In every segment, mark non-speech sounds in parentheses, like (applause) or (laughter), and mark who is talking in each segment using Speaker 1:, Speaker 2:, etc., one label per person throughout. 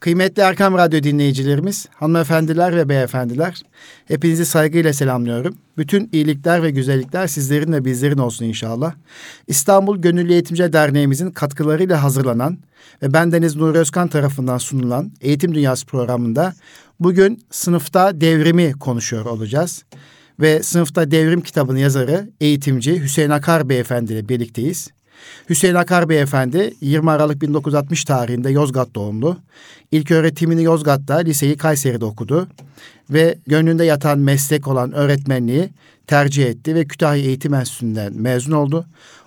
Speaker 1: Kıymetli Erkam Radyo dinleyicilerimiz, hanımefendiler ve beyefendiler, hepinizi saygıyla selamlıyorum. Bütün iyilikler ve güzellikler sizlerin ve bizlerin olsun inşallah. İstanbul Gönüllü Eğitimci Derneğimizin katkılarıyla hazırlanan ve bendeniz Nuri Özkan tarafından sunulan Eğitim Dünyası programında bugün sınıfta devrimi konuşuyor olacağız. Ve sınıfta devrim kitabının yazarı eğitimci Hüseyin Akar Beyefendi ile birlikteyiz. Hüseyin Akar Beyefendi 20 Aralık 1960 tarihinde Yozgat doğumlu. İlk öğretimini Yozgat'ta, liseyi Kayseri'de okudu. Ve gönlünde yatan meslek olan öğretmenliği tercih etti ve Kütahya Eğitim Enstitüsü'nden mezun oldu.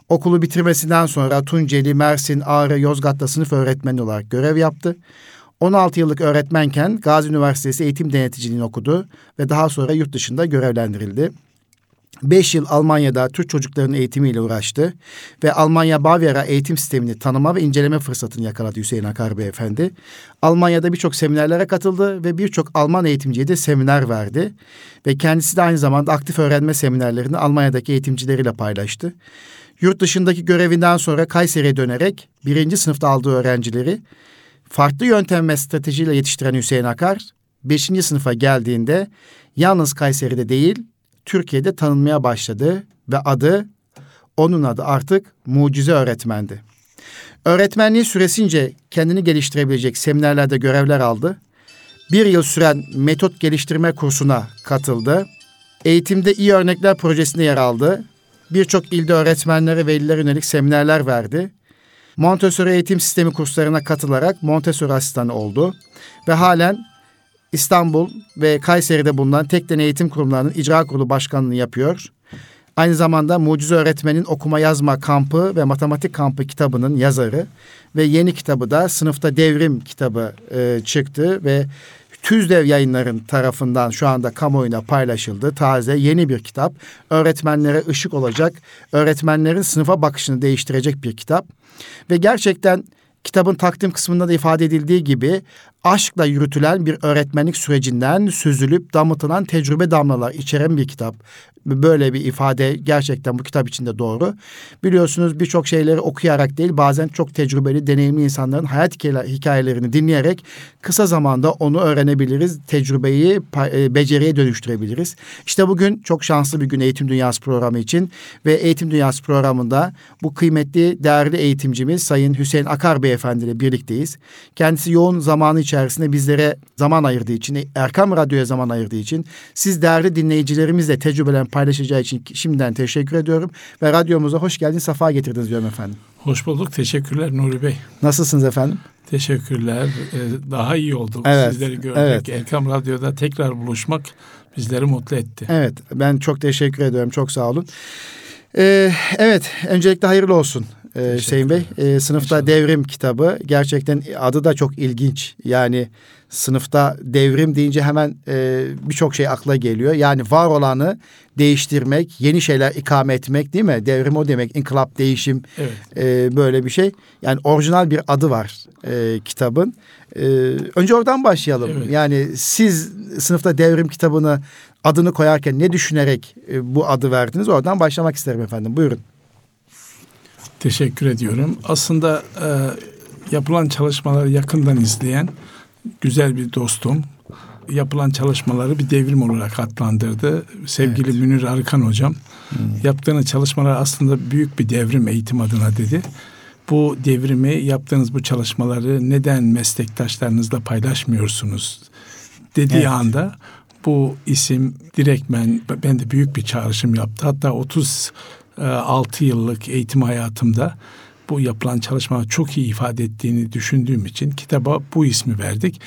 Speaker 1: Okulu bitirmesinden sonra Tunceli, Mersin, Ağrı, Yozgat'ta sınıf öğretmeni olarak görev yaptı. 16 yıllık öğretmenken Gazi Üniversitesi eğitim deneticiliğini okudu ve daha sonra yurt dışında görevlendirildi. Beş yıl Almanya'da Türk çocukların eğitimiyle uğraştı ve Almanya Bavyera eğitim sistemini tanıma ve inceleme fırsatını yakaladı Hüseyin Akar Beyefendi. Almanya'da birçok seminerlere katıldı ve birçok Alman eğitimciye de seminer verdi. Ve kendisi de aynı zamanda aktif öğrenme seminerlerini Almanya'daki eğitimcileriyle paylaştı. Yurt dışındaki görevinden sonra Kayseri'ye dönerek birinci sınıfta aldığı öğrencileri farklı yöntem ve stratejiyle yetiştiren Hüseyin Akar, beşinci sınıfa geldiğinde yalnız Kayseri'de değil, Türkiye'de tanınmaya başladı ve adı, onun adı artık mucize öğretmendi. Öğretmenliği süresince kendini geliştirebilecek seminerlerde görevler aldı. Bir yıl süren metot geliştirme kursuna katıldı. Eğitimde iyi örnekler projesinde yer aldı. Birçok ilde öğretmenlere ve velilere yönelik seminerler verdi. Montessori eğitim sistemi kurslarına katılarak Montessori asistanı oldu. Ve halen İstanbul ve Kayseri'de bulunan Tekden Eğitim Kurumlarının icra kurulu başkanlığını yapıyor. Aynı zamanda Mucize Öğretmen'in okuma yazma kampı ve matematik kampı kitabının yazarı ve yeni kitabı da Sınıfta Devrim kitabı e, çıktı ve Tüzdev yayınların tarafından şu anda kamuoyuna paylaşıldı. Taze yeni bir kitap. Öğretmenlere ışık olacak, öğretmenlerin sınıfa bakışını değiştirecek bir kitap. Ve gerçekten kitabın takdim kısmında da ifade edildiği gibi aşkla yürütülen bir öğretmenlik sürecinden süzülüp damıtılan tecrübe damlalar içeren bir kitap böyle bir ifade gerçekten bu kitap içinde doğru. Biliyorsunuz birçok şeyleri okuyarak değil bazen çok tecrübeli, deneyimli insanların hayat hikayelerini dinleyerek kısa zamanda onu öğrenebiliriz. Tecrübeyi e, beceriye dönüştürebiliriz. İşte bugün çok şanslı bir gün Eğitim Dünyası programı için ve Eğitim Dünyası programında bu kıymetli, değerli eğitimcimiz Sayın Hüseyin Akar Beyefendi ile birlikteyiz. Kendisi yoğun zamanı içerisinde bizlere zaman ayırdığı için, Erkam Radyo'ya zaman ayırdığı için siz değerli dinleyicilerimizle tecrübelen paylaşacağı için şimdiden teşekkür ediyorum. Ve radyomuza hoş geldiniz, safa getirdiniz diyorum efendim.
Speaker 2: Hoş bulduk, teşekkürler Nuri Bey.
Speaker 1: Nasılsınız efendim?
Speaker 2: Teşekkürler, ee, daha iyi olduk
Speaker 1: evet,
Speaker 2: sizleri görmek.
Speaker 1: Evet.
Speaker 2: Erkam Radyo'da tekrar buluşmak bizleri mutlu etti.
Speaker 1: Evet, ben çok teşekkür ediyorum, çok sağ olun. Ee, evet, öncelikle hayırlı olsun. Ee, Hüseyin Bey. Ee, sınıfta İnşallah. devrim kitabı gerçekten adı da çok ilginç. Yani sınıfta devrim deyince hemen e, birçok şey akla geliyor. Yani var olanı değiştirmek, yeni şeyler ikame etmek değil mi? Devrim o demek, inkılap, değişim evet. e, böyle bir şey. Yani orijinal bir adı var e, kitabın. E, önce oradan başlayalım. Evet. Yani siz sınıfta devrim kitabını adını koyarken ne düşünerek e, bu adı verdiniz? Oradan başlamak isterim efendim. Buyurun.
Speaker 2: Teşekkür ediyorum. Aslında e, yapılan çalışmaları yakından izleyen güzel bir dostum. Yapılan çalışmaları bir devrim olarak adlandırdı. Sevgili evet. Münir Arkan hocam. Hmm. Yaptığınız çalışmalar aslında büyük bir devrim eğitim adına dedi. Bu devrimi yaptığınız bu çalışmaları neden meslektaşlarınızla paylaşmıyorsunuz dediği evet. anda bu isim direktmen ben de büyük bir çağrışım yaptı. Hatta 30 6 yıllık eğitim hayatımda bu yapılan çalışma çok iyi ifade ettiğini düşündüğüm için kitaba bu ismi verdik.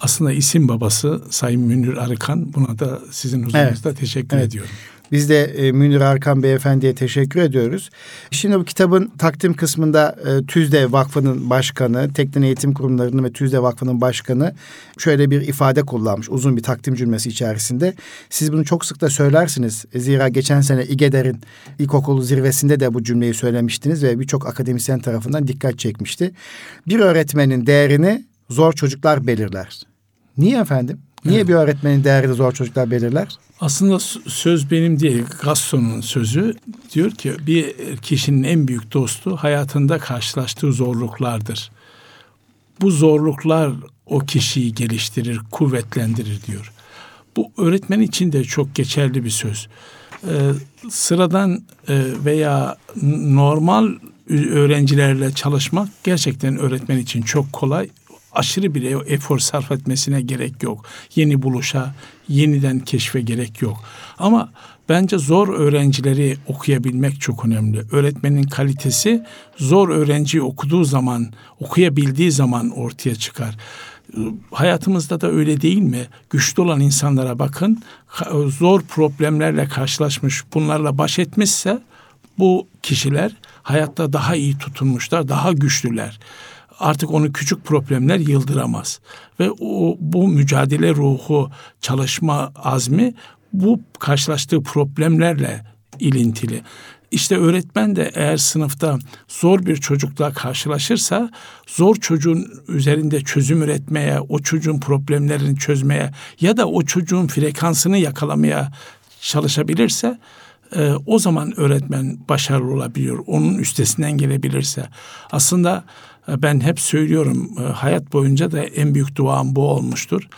Speaker 2: Aslında isim babası Sayın Münir Arıkan. Buna da sizin huzurunuzda evet. teşekkür evet. ediyorum.
Speaker 1: Biz de e, Münir Arkan Beyefendi'ye teşekkür ediyoruz. Şimdi bu kitabın takdim kısmında e, TÜZDE Vakfı'nın başkanı, Teknik Eğitim Kurumları'nın ve TÜZDE Vakfı'nın başkanı şöyle bir ifade kullanmış uzun bir takdim cümlesi içerisinde. Siz bunu çok sık da söylersiniz. E, zira geçen sene İGEDER'in ilkokulu zirvesinde de bu cümleyi söylemiştiniz ve birçok akademisyen tarafından dikkat çekmişti. Bir öğretmenin değerini zor çocuklar belirler. Niye efendim? Niye evet. bir öğretmenin değerini zor çocuklar belirler?
Speaker 2: Aslında söz benim değil, Gasson'un sözü. Diyor ki bir kişinin en büyük dostu hayatında karşılaştığı zorluklardır. Bu zorluklar o kişiyi geliştirir, kuvvetlendirir diyor. Bu öğretmen için de çok geçerli bir söz. Ee, sıradan e, veya normal öğrencilerle çalışmak gerçekten öğretmen için çok kolay. Aşırı bile efor sarf etmesine gerek yok. Yeni buluşa, yeniden keşfe gerek yok. Ama bence zor öğrencileri okuyabilmek çok önemli. Öğretmenin kalitesi zor öğrenciyi okuduğu zaman, okuyabildiği zaman ortaya çıkar hayatımızda da öyle değil mi? Güçlü olan insanlara bakın, zor problemlerle karşılaşmış, bunlarla baş etmişse bu kişiler hayatta daha iyi tutunmuşlar, daha güçlüler. Artık onu küçük problemler yıldıramaz. Ve o, bu mücadele ruhu, çalışma azmi bu karşılaştığı problemlerle ilintili. İşte öğretmen de eğer sınıfta zor bir çocukla karşılaşırsa zor çocuğun üzerinde çözüm üretmeye, o çocuğun problemlerini çözmeye ya da o çocuğun frekansını yakalamaya çalışabilirse e, o zaman öğretmen başarılı olabiliyor. Onun üstesinden gelebilirse. Aslında ben hep söylüyorum e, hayat boyunca da en büyük duam bu olmuştur.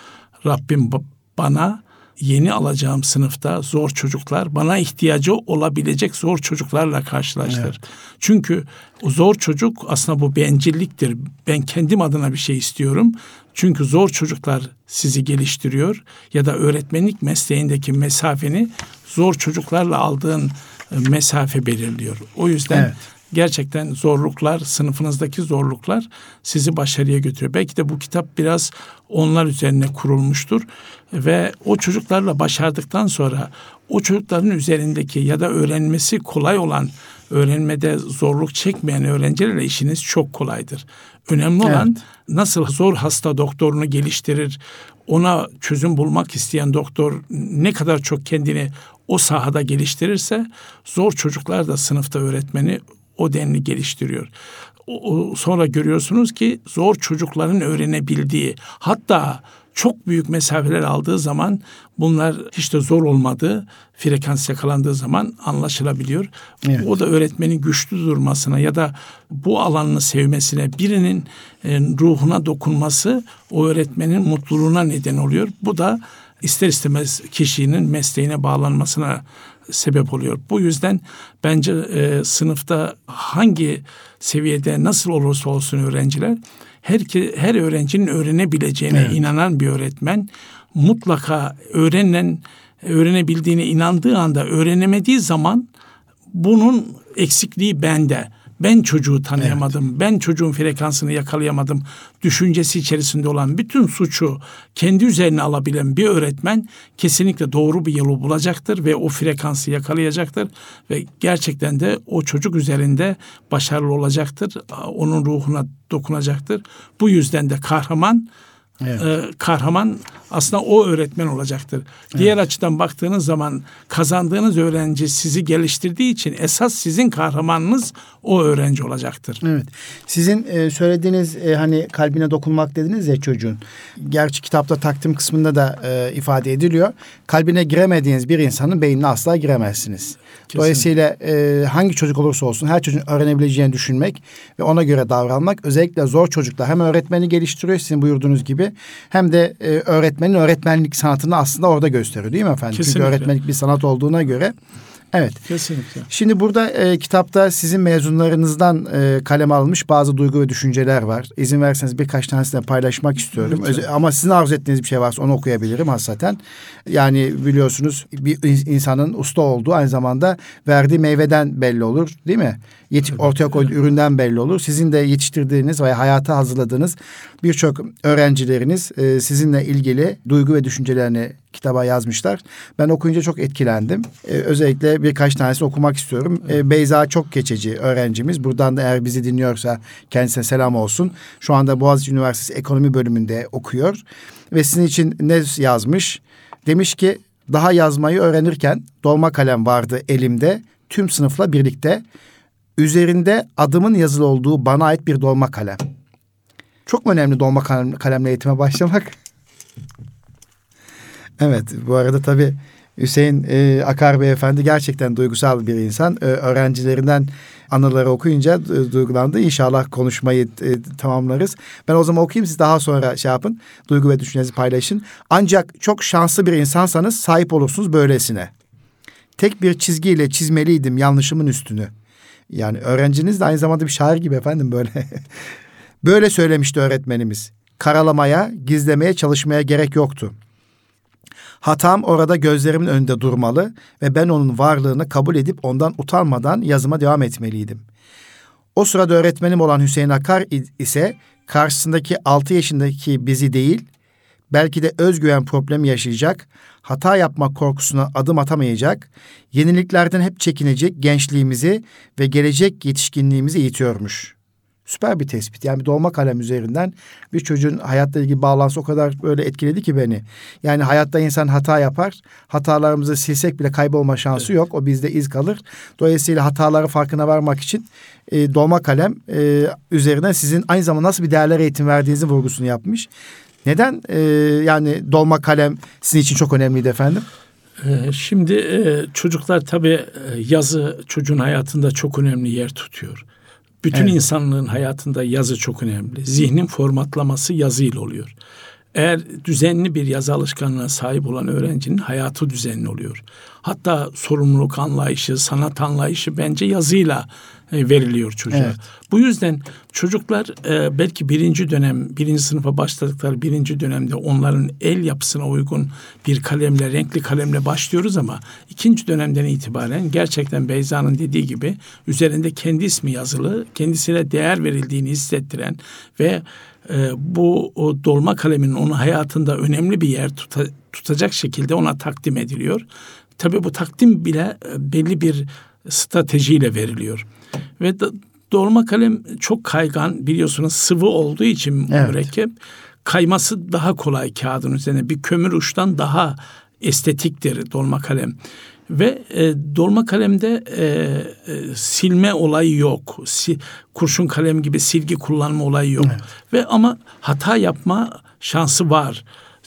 Speaker 2: Rabbim bana yeni alacağım sınıfta zor çocuklar bana ihtiyacı olabilecek zor çocuklarla karşılaştır. Evet. Çünkü o zor çocuk aslında bu bencilliktir. Ben kendim adına bir şey istiyorum. Çünkü zor çocuklar sizi geliştiriyor ya da öğretmenlik mesleğindeki mesafeni zor çocuklarla aldığın e, mesafe belirliyor. O yüzden evet gerçekten zorluklar, sınıfınızdaki zorluklar sizi başarıya götürüyor. Belki de bu kitap biraz onlar üzerine kurulmuştur ve o çocuklarla başardıktan sonra o çocukların üzerindeki ya da öğrenmesi kolay olan öğrenmede zorluk çekmeyen öğrencilerle işiniz çok kolaydır. Önemli olan evet. nasıl zor hasta doktorunu geliştirir, ona çözüm bulmak isteyen doktor ne kadar çok kendini o sahada geliştirirse zor çocuklar da sınıfta öğretmeni o denli geliştiriyor. O, sonra görüyorsunuz ki zor çocukların öğrenebildiği hatta çok büyük mesafeler aldığı zaman bunlar hiç de zor olmadığı frekans yakalandığı zaman anlaşılabiliyor. Evet. O da öğretmenin güçlü durmasına ya da bu alanını sevmesine birinin e, ruhuna dokunması o öğretmenin mutluluğuna neden oluyor. Bu da ister istemez kişinin mesleğine bağlanmasına sebep oluyor. Bu yüzden bence e, sınıfta hangi seviyede nasıl olursa olsun öğrenciler her her öğrencinin öğrenebileceğine evet. inanan bir öğretmen mutlaka öğrenen öğrenebildiğine inandığı anda öğrenemediği zaman bunun eksikliği bende ben çocuğu tanıyamadım, evet. ben çocuğun frekansını yakalayamadım düşüncesi içerisinde olan bütün suçu kendi üzerine alabilen bir öğretmen kesinlikle doğru bir yolu bulacaktır ve o frekansı yakalayacaktır ve gerçekten de o çocuk üzerinde başarılı olacaktır. Onun ruhuna dokunacaktır. Bu yüzden de kahraman Evet. E, kahraman aslında o öğretmen olacaktır. Diğer evet. açıdan baktığınız zaman kazandığınız öğrenci sizi geliştirdiği için esas sizin kahramanınız o öğrenci olacaktır.
Speaker 1: Evet. Sizin e, söylediğiniz e, hani kalbine dokunmak dediniz ya çocuğun. Gerçi kitapta takdim kısmında da e, ifade ediliyor. Kalbine giremediğiniz bir insanın beynine asla giremezsiniz. Kesinlikle. Dolayısıyla e, hangi çocuk olursa olsun her çocuğun öğrenebileceğini düşünmek ve ona göre davranmak özellikle zor çocuklar hem öğretmeni geliştiriyor sizin buyurduğunuz gibi hem de e, öğretmenin öğretmenlik sanatını aslında orada gösteriyor değil mi efendim? Kesinlikle. Çünkü öğretmenlik bir sanat olduğuna göre Evet.
Speaker 2: Kesinlikle.
Speaker 1: Şimdi burada e, kitapta sizin mezunlarınızdan e, kaleme alınmış bazı duygu ve düşünceler var. İzin verseniz birkaç tanesini paylaşmak istiyorum. Özel, ama sizin arzu ettiğiniz bir şey varsa onu okuyabilirim hasaten. Yani biliyorsunuz bir insanın usta olduğu aynı zamanda verdiği meyveden belli olur değil mi? Yet ortaya koyduğu üründen belli olur. Sizin de yetiştirdiğiniz veya hayata hazırladığınız birçok öğrencileriniz e, sizinle ilgili duygu ve düşüncelerini kitaba yazmışlar. Ben okuyunca çok etkilendim. Ee, özellikle birkaç tanesini okumak istiyorum. Ee, Beyza çok geçici öğrencimiz. Buradan da eğer bizi dinliyorsa kendisine selam olsun. Şu anda Boğaziçi Üniversitesi Ekonomi bölümünde okuyor. Ve sizin için ne yazmış? Demiş ki daha yazmayı öğrenirken dolma kalem vardı elimde. Tüm sınıfla birlikte. Üzerinde adımın yazılı olduğu bana ait bir dolma kalem. Çok önemli dolma kalem, kalemle eğitime başlamak? (laughs) Evet bu arada tabii Hüseyin e, Akar Beyefendi gerçekten duygusal bir insan. E, öğrencilerinden anıları okuyunca e, duygulandı. İnşallah konuşmayı e, tamamlarız. Ben o zaman okuyayım siz daha sonra şey yapın. Duygu ve düşüncenizi paylaşın. Ancak çok şanslı bir insansanız sahip olursunuz böylesine. Tek bir çizgiyle çizmeliydim yanlışımın üstünü. Yani öğrenciniz de aynı zamanda bir şair gibi efendim böyle. (laughs) böyle söylemişti öğretmenimiz. Karalamaya, gizlemeye çalışmaya gerek yoktu. Hatam orada gözlerimin önünde durmalı ve ben onun varlığını kabul edip ondan utanmadan yazıma devam etmeliydim. O sırada öğretmenim olan Hüseyin Akar ise karşısındaki altı yaşındaki bizi değil, belki de özgüven problemi yaşayacak, hata yapmak korkusuna adım atamayacak, yeniliklerden hep çekinecek gençliğimizi ve gelecek yetişkinliğimizi eğitiyormuş. Süper bir tespit. Yani bir dolma kalem üzerinden bir çocuğun hayatla ilgili bağlantısı o kadar böyle etkiledi ki beni. Yani hayatta insan hata yapar. Hatalarımızı silsek bile kaybolma şansı evet. yok. O bizde iz kalır. Dolayısıyla hataları farkına varmak için e, dolma kalem e, üzerinden sizin aynı zamanda nasıl bir değerler eğitim verdiğinizi vurgusunu yapmış. Neden e, yani dolma kalem sizin için çok önemliydi efendim?
Speaker 2: E, şimdi e, çocuklar tabii e, yazı çocuğun hayatında çok önemli yer tutuyor. Bütün evet. insanlığın hayatında yazı çok önemli. Zihnin formatlaması yazıyla oluyor. Eğer düzenli bir yazı alışkanlığına sahip olan öğrencinin hayatı düzenli oluyor. Hatta sorumluluk anlayışı, sanat anlayışı bence yazıyla e, veriliyor çocuğa. Evet. Bu yüzden çocuklar e, belki birinci dönem, birinci sınıfa başladıkları birinci dönemde onların el yapısına uygun bir kalemle, renkli kalemle başlıyoruz ama ikinci dönemden itibaren gerçekten Beyza'nın dediği gibi üzerinde kendi ismi yazılı, kendisine değer verildiğini hissettiren ve e, bu o dolma kaleminin onun hayatında önemli bir yer tuta, tutacak şekilde ona takdim ediliyor. Tabii bu takdim bile e, belli bir stratejiyle veriliyor. Ve dolma kalem çok kaygan biliyorsunuz sıvı olduğu için evet. mürekkep kayması daha kolay kağıdın üzerine. Bir kömür uçtan daha estetiktir dolma kalem. Ve e, dolma kalemde e, e, silme olayı yok. Si, kurşun kalem gibi silgi kullanma olayı yok. Evet. Ve ama hata yapma şansı var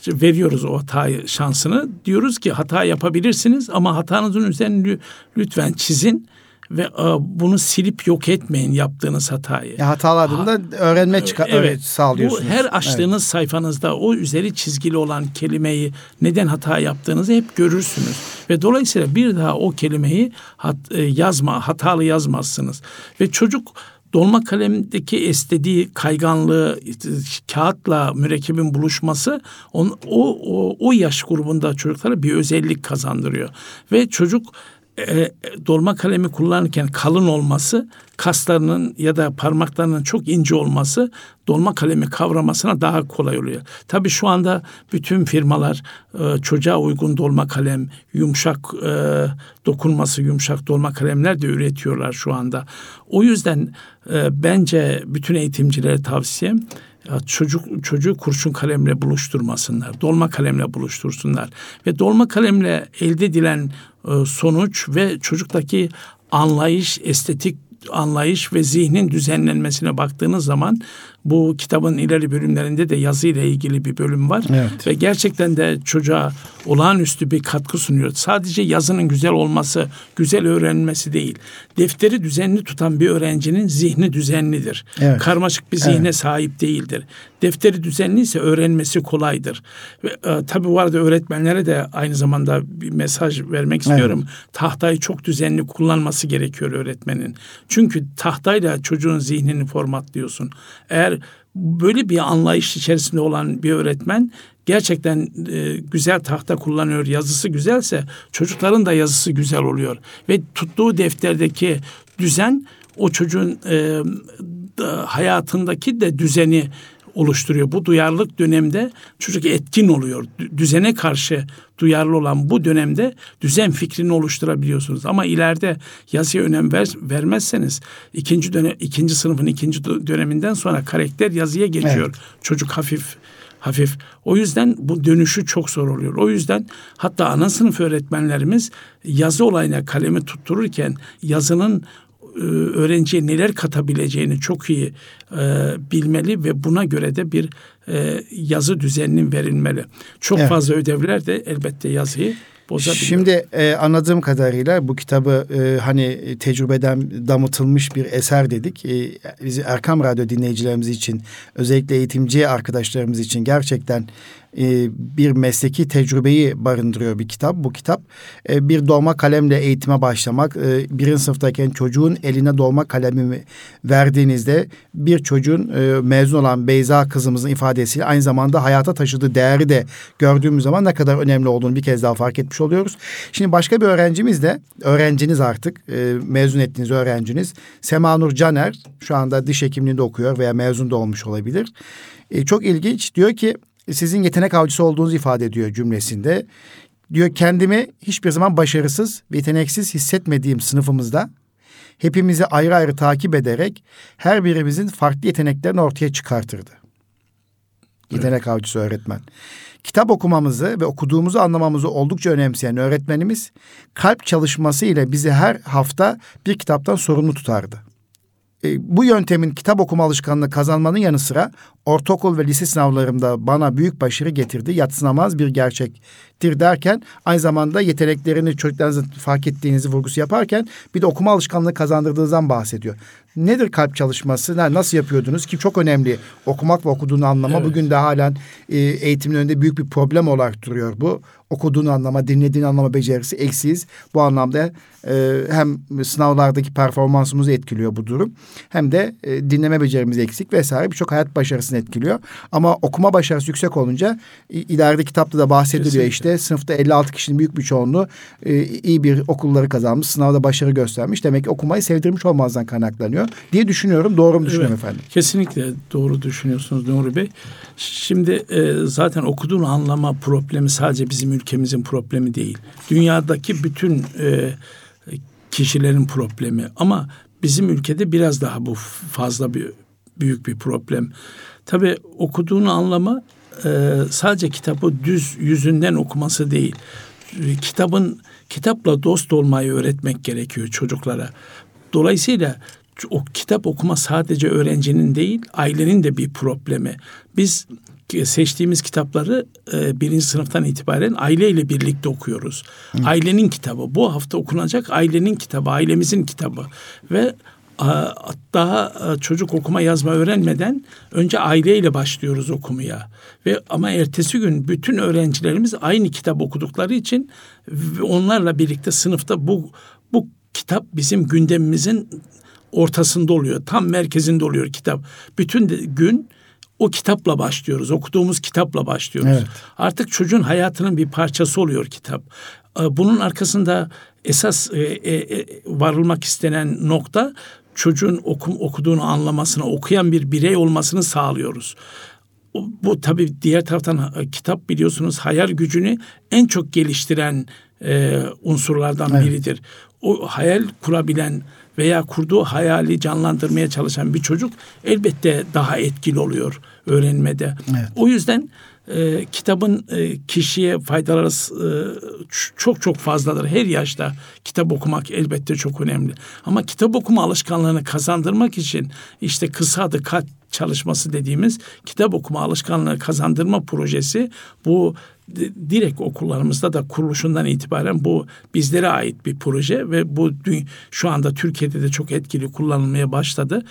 Speaker 2: veriyoruz o hata şansını. Diyoruz ki hata yapabilirsiniz ama hatanızın üzerine lütfen çizin ve e, bunu silip yok etmeyin yaptığınız hatayı.
Speaker 1: Ya hatalarında ha, öğrenme çıkar evet, sağlıyorsunuz.
Speaker 2: Bu her açtığınız evet. sayfanızda o üzeri çizgili olan kelimeyi neden hata yaptığınızı hep görürsünüz ve dolayısıyla bir daha o kelimeyi hat, e, yazma hatalı yazmazsınız ve çocuk dolma kalemdeki istediği kayganlığı kağıtla mürekkebin buluşması on, o, o, o yaş grubunda çocuklara bir özellik kazandırıyor. Ve çocuk e, dolma kalemi kullanırken kalın olması, kaslarının ya da parmaklarının çok ince olması dolma kalemi kavramasına daha kolay oluyor. Tabii şu anda bütün firmalar e, çocuğa uygun dolma kalem, yumuşak e, dokunması yumuşak dolma kalemler de üretiyorlar şu anda. O yüzden e, bence bütün eğitimcilere tavsiyem ya çocuk çocuğu kurşun kalemle buluşturmasınlar. Dolma kalemle buluştursunlar ve dolma kalemle elde edilen e, sonuç ve çocuktaki anlayış, estetik anlayış ve zihnin düzenlenmesine baktığınız zaman bu kitabın ileri bölümlerinde de yazı ile ilgili bir bölüm var. Evet. Ve gerçekten de çocuğa olağanüstü bir katkı sunuyor. Sadece yazının güzel olması, güzel öğrenmesi değil. Defteri düzenli tutan bir öğrencinin zihni düzenlidir. Evet. Karmaşık bir zihne evet. sahip değildir. Defteri düzenliyse öğrenmesi kolaydır. Ve e, tabii bu arada öğretmenlere de aynı zamanda bir mesaj vermek istiyorum. Evet. Tahtayı çok düzenli kullanması gerekiyor öğretmenin. Çünkü tahtayla çocuğun zihnini formatlıyorsun. Eğer böyle bir anlayış içerisinde olan bir öğretmen gerçekten e, güzel tahta kullanıyor, yazısı güzelse çocukların da yazısı güzel oluyor. Ve tuttuğu defterdeki düzen o çocuğun e, hayatındaki de düzeni oluşturuyor. Bu duyarlılık dönemde çocuk etkin oluyor. Düzene karşı duyarlı olan bu dönemde düzen fikrini oluşturabiliyorsunuz. Ama ileride yazıya önem ver, vermezseniz ikinci dönem ikinci sınıfın ikinci döneminden sonra karakter yazıya geçiyor. Evet. Çocuk hafif hafif. O yüzden bu dönüşü çok zor oluyor. O yüzden hatta ana sınıf öğretmenlerimiz yazı olayına kalemi tuttururken yazının öğrenciye neler katabileceğini çok iyi e, bilmeli ve buna göre de bir e, yazı düzeninin verilmeli. Çok evet. fazla ödevler de elbette yazıyı bozabiliyor.
Speaker 1: Şimdi e, anladığım kadarıyla bu kitabı e, hani tecrübeden damıtılmış bir eser dedik. E, bizi Erkam Radyo dinleyicilerimiz için özellikle eğitimci arkadaşlarımız için gerçekten e, bir mesleki tecrübeyi barındırıyor bir kitap. Bu kitap e, bir dolma kalemle eğitime başlamak. E, birinci sınıftayken çocuğun eline dolma kalemi verdiğinizde bir çocuğun e, mezun olan Beyza kızımızın ifadesiyle aynı zamanda hayata taşıdığı değeri de gördüğümüz zaman ne kadar önemli olduğunu bir kez daha fark etmiş oluyoruz. Şimdi başka bir öğrencimiz de öğrenciniz artık e, mezun ettiğiniz öğrenciniz Semanur Caner şu anda diş hekimliğinde okuyor veya mezun da olmuş olabilir. E, çok ilginç diyor ki sizin yetenek avcısı olduğunuzu ifade ediyor cümlesinde. Diyor kendimi hiçbir zaman başarısız, yeteneksiz hissetmediğim sınıfımızda hepimizi ayrı ayrı takip ederek her birimizin farklı yeteneklerini ortaya çıkartırdı. Yetenek evet. avcısı öğretmen. Kitap okumamızı ve okuduğumuzu anlamamızı oldukça önemseyen öğretmenimiz kalp çalışması ile bizi her hafta bir kitaptan sorumlu tutardı. E, bu yöntemin kitap okuma alışkanlığı kazanmanın yanı sıra ortaokul ve lise sınavlarımda bana büyük başarı getirdi. Yatsınamaz bir gerçektir derken aynı zamanda yeteneklerini çocuklarınızın fark ettiğinizi vurgusu yaparken bir de okuma alışkanlığı kazandırdığınızdan bahsediyor. Nedir kalp çalışması? Nasıl yapıyordunuz ki çok önemli okumak ve okuduğunu anlama. Evet. Bugün de halen e, eğitimin önünde büyük bir problem olarak duruyor bu. Okuduğunu anlama, dinlediğini anlama becerisi eksiyiz. Bu anlamda e, hem sınavlardaki performansımızı etkiliyor bu durum. Hem de e, dinleme becerimiz eksik vesaire birçok hayat başarısını etkiliyor. Ama okuma başarısı yüksek olunca ileride kitapta da bahsediliyor Kesinlikle. işte. Sınıfta 56 kişinin büyük bir çoğunluğu e, iyi bir okulları kazanmış, sınavda başarı göstermiş. Demek ki okumayı sevdirmiş olmazdan kaynaklanıyor diye düşünüyorum. Doğru mu düşünüyorum evet, efendim?
Speaker 2: Kesinlikle doğru düşünüyorsunuz Nuri Bey. Şimdi e, zaten okuduğunu anlama problemi sadece bizim ülkemizin problemi değil. Dünyadaki bütün e, kişilerin problemi ama bizim ülkede biraz daha bu fazla bir büyük bir problem. Tabii okuduğunu anlama e, sadece kitabı düz yüzünden okuması değil. Kitabın kitapla dost olmayı öğretmek gerekiyor çocuklara. Dolayısıyla o kitap okuma sadece öğrencinin değil, ailenin de bir problemi. Biz seçtiğimiz kitapları e, birinci sınıftan itibaren aileyle birlikte okuyoruz. Hı. Ailenin kitabı. Bu hafta okunacak ailenin kitabı, ailemizin kitabı. Ve daha çocuk okuma yazma öğrenmeden önce aileyle başlıyoruz okumaya. Ve ama ertesi gün bütün öğrencilerimiz aynı kitap okudukları için onlarla birlikte sınıfta bu bu kitap bizim gündemimizin ortasında oluyor. Tam merkezinde oluyor kitap. Bütün de, gün o kitapla başlıyoruz. Okuduğumuz kitapla başlıyoruz. Evet. Artık çocuğun hayatının bir parçası oluyor kitap. Bunun arkasında esas e, e, e, varılmak istenen nokta çocuğun okum, okuduğunu anlamasını, okuyan bir birey olmasını sağlıyoruz. Bu tabii diğer taraftan kitap biliyorsunuz hayal gücünü en çok geliştiren e, unsurlardan evet. biridir. O hayal kurabilen veya kurduğu hayali canlandırmaya çalışan bir çocuk elbette daha etkili oluyor öğrenmede. Evet. O yüzden e, kitabın e, kişiye faydaları e, çok çok fazladır. Her yaşta kitap okumak elbette çok önemli. Ama kitap okuma alışkanlığını kazandırmak için işte kısa adı kat çalışması dediğimiz kitap okuma alışkanlığı kazandırma projesi bu direkt okullarımızda da kuruluşundan itibaren bu bizlere ait bir proje ve bu şu anda Türkiye'de de çok etkili kullanılmaya başladı.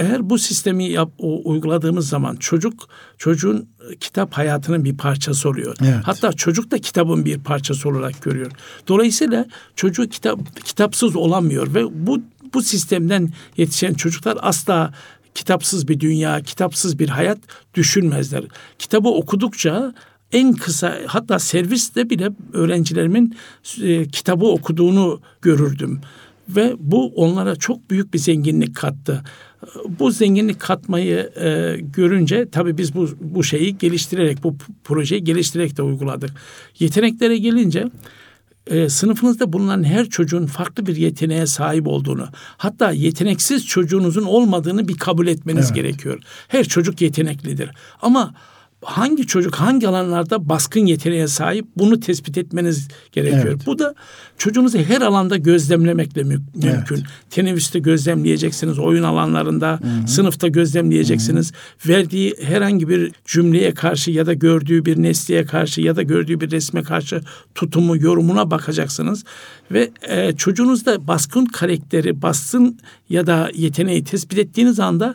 Speaker 2: Eğer bu sistemi yap, o, uyguladığımız zaman çocuk çocuğun kitap hayatının bir parçası oluyor. Evet. Hatta çocuk da kitabın bir parçası olarak görüyor. Dolayısıyla çocuğu kitap kitapsız olamıyor ve bu bu sistemden yetişen çocuklar asla kitapsız bir dünya, kitapsız bir hayat düşünmezler. Kitabı okudukça en kısa hatta serviste bile öğrencilerimin e, kitabı okuduğunu görürdüm ve bu onlara çok büyük bir zenginlik kattı. Bu zenginlik katmayı e, görünce tabii biz bu bu şeyi geliştirerek bu projeyi geliştirerek de uyguladık. Yeteneklere gelince e, sınıfınızda bulunan her çocuğun farklı bir yeteneğe sahip olduğunu, hatta yeteneksiz çocuğunuzun olmadığını bir kabul etmeniz evet. gerekiyor. Her çocuk yeteneklidir. Ama hangi çocuk hangi alanlarda baskın yeteneğe sahip bunu tespit etmeniz gerekiyor. Evet. Bu da çocuğunuzu her alanda gözlemlemekle mü- mümkün. Evet. Teneffüste gözlemleyeceksiniz, oyun alanlarında, Hı-hı. sınıfta gözlemleyeceksiniz. Hı-hı. Verdiği herhangi bir cümleye karşı ya da gördüğü bir nesneye karşı ya da gördüğü bir resme karşı tutumu, yorumuna bakacaksınız ve e, çocuğunuzda baskın karakteri, baskın ya da yeteneği tespit ettiğiniz anda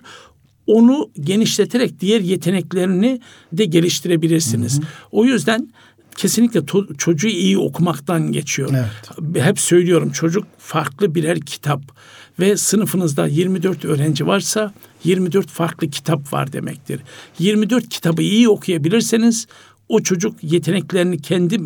Speaker 2: onu genişleterek diğer yeteneklerini de geliştirebilirsiniz. Hı hı. O yüzden kesinlikle to- çocuğu iyi okumaktan geçiyor. Evet. Hep söylüyorum çocuk farklı birer kitap ve sınıfınızda 24 öğrenci varsa 24 farklı kitap var demektir. 24 kitabı iyi okuyabilirseniz o çocuk yeteneklerini kendi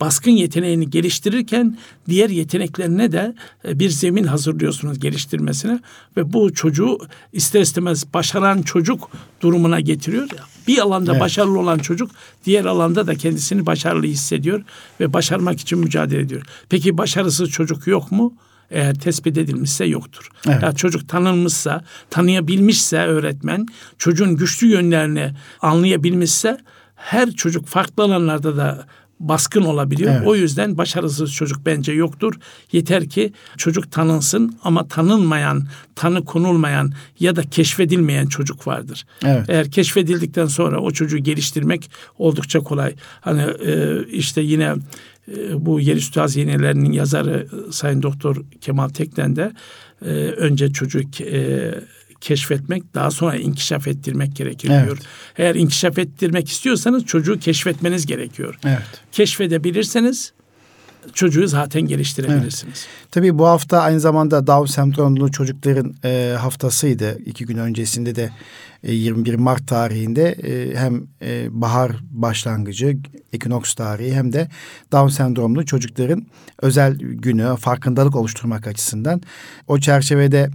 Speaker 2: baskın yeteneğini geliştirirken diğer yeteneklerine de e, bir zemin hazırlıyorsunuz geliştirmesine ve bu çocuğu ister istemez başaran çocuk durumuna getiriyor. Bir alanda evet. başarılı olan çocuk diğer alanda da kendisini başarılı hissediyor ve başarmak için mücadele ediyor. Peki başarısız çocuk yok mu? eğer tespit edilmişse yoktur. Evet. Yani çocuk tanınmışsa, tanıyabilmişse öğretmen, çocuğun güçlü yönlerini anlayabilmişse her çocuk farklı alanlarda da baskın olabiliyor. Evet. O yüzden başarısız çocuk bence yoktur. Yeter ki çocuk tanınsın ama tanınmayan, tanı konulmayan ya da keşfedilmeyen çocuk vardır. Evet. Eğer keşfedildikten sonra o çocuğu geliştirmek oldukça kolay. Hani e, işte yine e, bu Yerüstü Hazinelerinin yazarı Sayın Doktor Kemal Teknen de e, önce çocuk e, keşfetmek daha sonra inkişaf ettirmek gerekiyor. Evet. Eğer inkişaf ettirmek istiyorsanız çocuğu keşfetmeniz gerekiyor. Evet. Keşfedebilirseniz çocuğu zaten geliştirebilirsiniz. Evet.
Speaker 1: Tabii bu hafta aynı zamanda Down sendromlu çocukların e, haftasıydı. İki gün öncesinde de e, 21 Mart tarihinde e, hem e, bahar başlangıcı, ekinoks tarihi hem de Down sendromlu çocukların özel günü, farkındalık oluşturmak açısından o çerçevede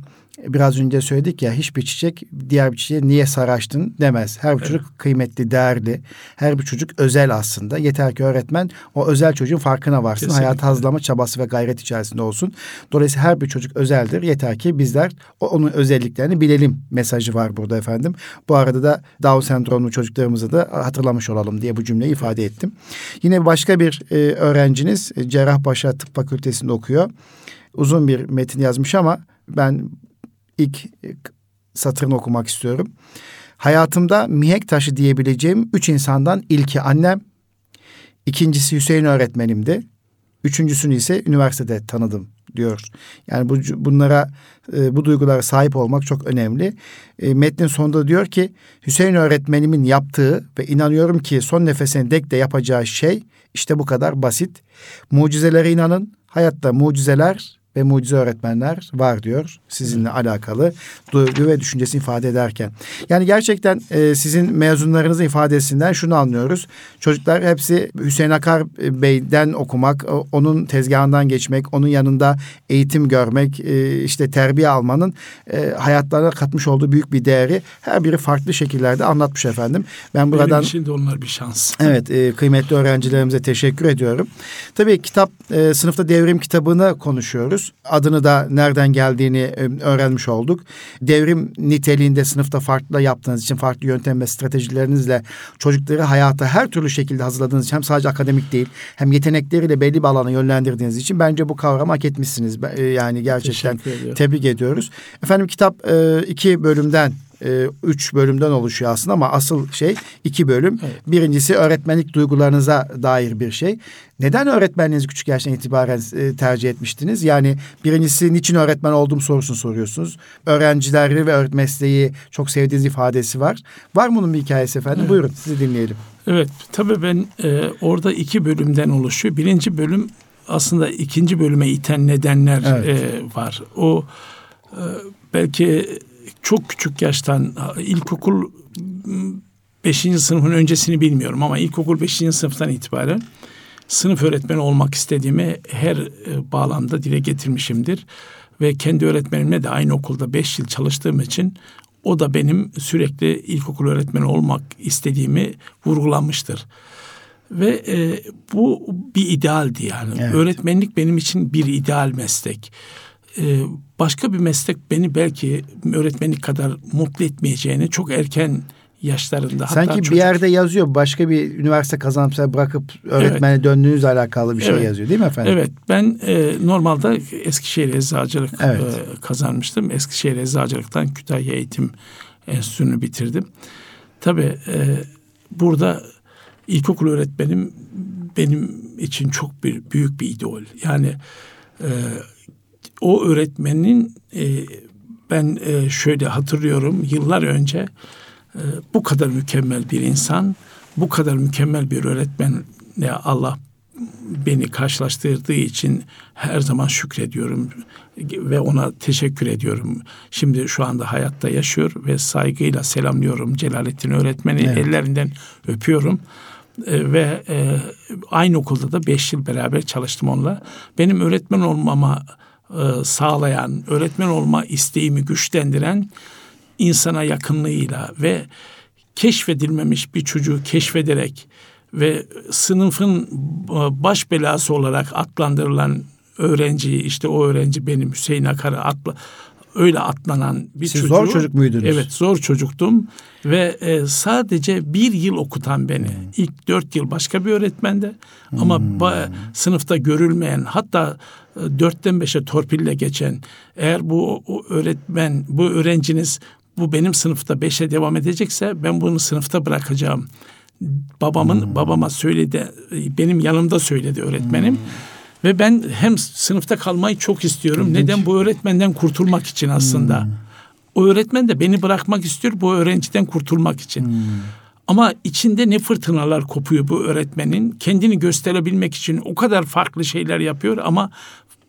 Speaker 1: biraz önce söyledik ya hiçbir çiçek diğer bir çiçeğe niye saraçtın demez. Her bir evet. çocuk kıymetli, değerli. Her bir çocuk özel aslında. Yeter ki öğretmen o özel çocuğun farkına varsın. Kesinlikle. Hayatı hazırlama çabası ve gayret içerisinde olsun. Dolayısıyla her bir çocuk özeldir. Yeter ki bizler onun özelliklerini bilelim mesajı var burada efendim. Bu arada da Down sendromlu çocuklarımızı da hatırlamış olalım diye bu cümleyi ifade ettim. Yine başka bir e, öğrenciniz e, Cerrahpaşa Tıp Fakültesi'nde okuyor. Uzun bir metin yazmış ama ben ilk e, satırını okumak istiyorum. Hayatımda mihenk taşı diyebileceğim üç insandan ilki annem, ikincisi Hüseyin öğretmenimdi. Üçüncüsünü ise üniversitede tanıdım diyor. Yani bu bunlara e, bu duygulara sahip olmak çok önemli. E, metnin sonunda diyor ki Hüseyin öğretmenimin yaptığı ve inanıyorum ki son nefesine dek de yapacağı şey işte bu kadar basit. Mucizelere inanın. Hayatta mucizeler ve mucize öğretmenler var diyor sizinle alakalı duygu ve düşüncesini ifade ederken. Yani gerçekten e, sizin mezunlarınızın ifadesinden şunu anlıyoruz. Çocuklar hepsi Hüseyin Akar Bey'den okumak, onun tezgahından geçmek, onun yanında eğitim görmek, e, işte terbiye almanın e, hayatlarına katmış olduğu büyük bir değeri her biri farklı şekillerde anlatmış efendim.
Speaker 2: Ben buradan Benim için de onlar bir şans.
Speaker 1: Evet, e, kıymetli öğrencilerimize teşekkür ediyorum. Tabii kitap e, sınıfta devrim kitabını konuşuyoruz Adını da nereden geldiğini e, öğrenmiş olduk. Devrim niteliğinde sınıfta farklı yaptığınız için farklı yöntem ve stratejilerinizle çocukları hayata her türlü şekilde hazırladığınız için hem sadece akademik değil hem yetenekleriyle belli bir alana yönlendirdiğiniz için bence bu kavramı hak etmişsiniz. E, yani gerçekten tebrik ediyoruz. Efendim kitap e, iki bölümden e, üç bölümden oluşuyor aslında ama asıl şey iki bölüm. Evet. Birincisi öğretmenlik duygularınıza dair bir şey. Neden öğretmenliğinizi küçük yaştan itibaren e, tercih etmiştiniz? Yani birincisi niçin öğretmen olduğum sorusunu soruyorsunuz. Öğrencileri ve öğretmen mesleği çok sevdiğiniz ifadesi var. Var mı bunun bir hikayesi efendim? Evet. Buyurun sizi dinleyelim.
Speaker 2: Evet tabii ben e, orada iki bölümden oluşuyor. Birinci bölüm aslında ikinci bölüme iten nedenler evet. e, var. O e, belki çok küçük yaştan ilkokul 5. sınıfın öncesini bilmiyorum ama ilkokul 5. sınıftan itibaren sınıf öğretmeni olmak istediğimi her e, bağlamda dile getirmişimdir. Ve kendi öğretmenimle de aynı okulda 5 yıl çalıştığım için o da benim sürekli ilkokul öğretmeni olmak istediğimi vurgulamıştır. Ve e, bu bir idealdi yani. Evet. Öğretmenlik benim için bir ideal meslek e, başka bir meslek beni belki öğretmenlik kadar mutlu etmeyeceğini çok erken yaşlarında.
Speaker 1: Sanki
Speaker 2: Hatta
Speaker 1: bir
Speaker 2: çocuk-
Speaker 1: yerde yazıyor. Başka bir üniversite kazanıp bırakıp öğretmene döndüğünüzle alakalı bir şey
Speaker 2: Evet.
Speaker 1: yazıyor değil mi efendim?
Speaker 2: Evet ben e, normalde Eskişehir Eczacılık
Speaker 1: Evet.
Speaker 2: e, kazanmıştım. Eskişehir Eczacılık'tan Kütahya Eğitim Enstitüsü'nü bitirdim. Tabii e, burada ilkokul öğretmenim benim için çok bir büyük bir idol. Yani e, o öğretmenin e, ben e, şöyle hatırlıyorum yıllar önce e, bu kadar mükemmel bir insan, bu kadar mükemmel bir öğretmenle Allah beni karşılaştırdığı için her zaman şükrediyorum ve ona teşekkür ediyorum. Şimdi şu anda hayatta yaşıyor ve saygıyla selamlıyorum Celalettin öğretmeni
Speaker 1: Evet.
Speaker 2: ellerinden öpüyorum. E, ve e, aynı okulda da beş yıl beraber çalıştım onunla. Benim öğretmen olmama e, sağlayan, öğretmen olma isteğimi güçlendiren insana yakınlığıyla ve keşfedilmemiş bir çocuğu keşfederek ve sınıfın e, baş belası olarak adlandırılan öğrenci işte o öğrenci benim Hüseyin Akar'ı atla, öyle atlanan bir
Speaker 1: Siz
Speaker 2: çocuğu.
Speaker 1: zor çocuk muydunuz?
Speaker 2: Evet zor çocuktum ve e, sadece bir yıl okutan beni.
Speaker 1: Hmm.
Speaker 2: İlk dört yıl başka bir öğretmende ama ba- sınıfta görülmeyen hatta dörtten beşe torpille geçen eğer bu öğretmen bu öğrenciniz bu benim sınıfta beşe devam edecekse ben bunu sınıfta bırakacağım. Babamın
Speaker 1: Hmm.
Speaker 2: babama söyledi benim yanımda söyledi öğretmenim.
Speaker 1: Hmm.
Speaker 2: Ve ben hem sınıfta kalmayı çok istiyorum. Neden? Bu öğretmenden kurtulmak için aslında.
Speaker 1: Hmm.
Speaker 2: O öğretmen de beni bırakmak istiyor bu öğrenciden kurtulmak için.
Speaker 1: Hmm.
Speaker 2: Ama içinde ne fırtınalar kopuyor bu öğretmenin. Kendini gösterebilmek için o kadar farklı şeyler yapıyor ama